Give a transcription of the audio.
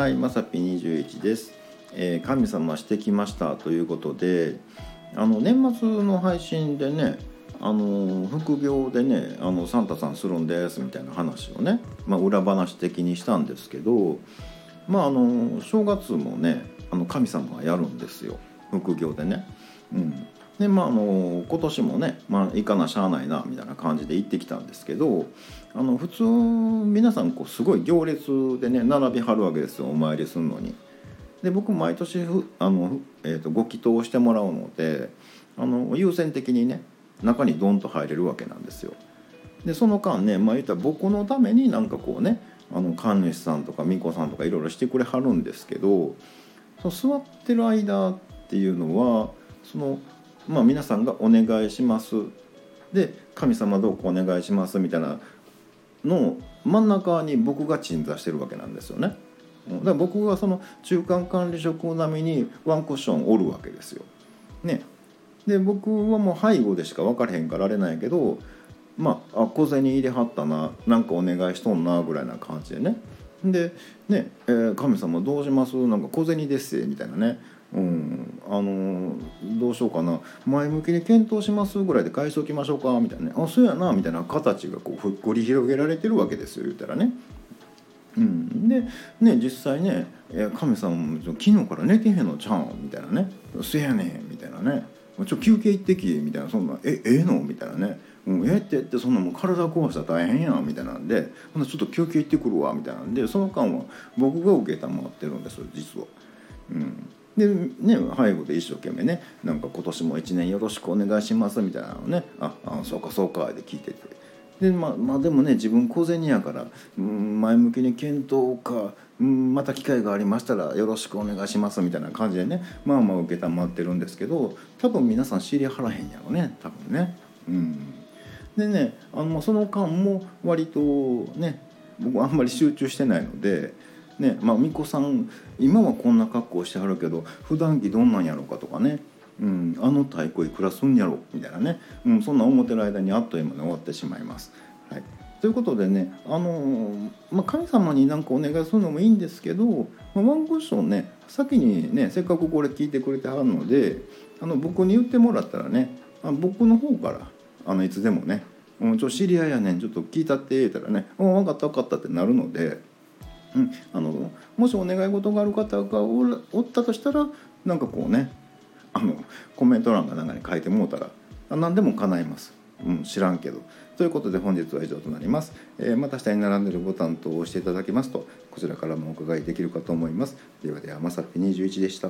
はい、まさぴ21です、えー神様してきましたということで、あの年末の配信でね、あの副業でね、あのサンタさんするんですみたいな話をね、まあ裏話的にしたんですけど、まああの正月もね、あの神様がやるんですよ、副業でね。うん。でまああの今年もね、まあ、行かなしゃあないなみたいな感じで行ってきたんですけどあの普通皆さんこうすごい行列でね並びはるわけですよお参りするのに。で僕毎年ふあの、えー、とご祈祷してもらうのであの優先的にね中にドンと入れるわけなんですよ。でその間ね、まあ、言ったら僕のためになんかこうねあの神主さんとか巫女さんとかいろいろしてくれはるんですけどその座ってる間っていうのはそのまあ皆さんが「お願いします」で「神様どうかお願いします」みたいなの真ん中に僕が鎮座してるわけなんですよね。だから僕がその中間管理職並みにワンクッションおるわけですよ。ね。で僕はもう背後でしか分からへんからあれないけどまああ小銭入れはったななんかお願いしとんなぐらいな感じでね。でね、えー神様どうします？なんか小銭ですみたいなね。うん、あのーどうしようかな。前向きに検討しますぐらいで返しておきましょうかみたいなね。あそうやなみたいな形がこうふっくり広げられてるわけですよ言ったらね。うん、でね実際ね「神様も昨日から寝てへんのちゃう？ん」みたいなね「せやねん」みたいなね「ちょ休憩行ってき」みたいなそんな「えええの?」みたいなね「うん、えってってそんなもう体壊したら大変やん」みたいなんで「ほんなちょっと休憩行ってくるわ」みたいなんでその間は僕が受けたまってるんですよ実は。うん。でね背後で一生懸命ね「なんか今年も一年よろしくお願いします」みたいなのね「ああそうかそうか」で聞いてて。でままあでもね自分小銭やから、うん、前向きに検討か、うん、また機会がありましたらよろしくお願いしますみたいな感じでねまあまあ受けたまってるんですけど多分皆さん知りはらへんやろね多分ね。うん、でねあのその間も割とね僕あんまり集中してないので。ねまあ、巫女さん今はこんな格好してはるけど普段着どんなんやろうかとかね、うん、あの太鼓いくらすんやろみたいなね、うん、そんな思ってる間にあっという間に終わってしまいます。はい、ということでね、あのまあ、神様に何かお願いするのもいいんですけど、まあ、ワンクッションね先にねせっかくこれ聞いてくれてはるのであの僕に言ってもらったらねあ僕の方からあのいつでもね「うん、ちょ知り合いやねんちょっと聞いたって」言ったらね「うん分かった分かった」ってなるので。うん、あのもしお願い事がある方がおらおったとしたらなんかこうねあのコメント欄かなんかに書いてもうたら何でも叶います、うん、知らんけど。ということで本日は以上となります、えーまた下に並んでるボタンと押していただきますとこちらからもお伺いできるかと思います。ではではまさぴ21でした。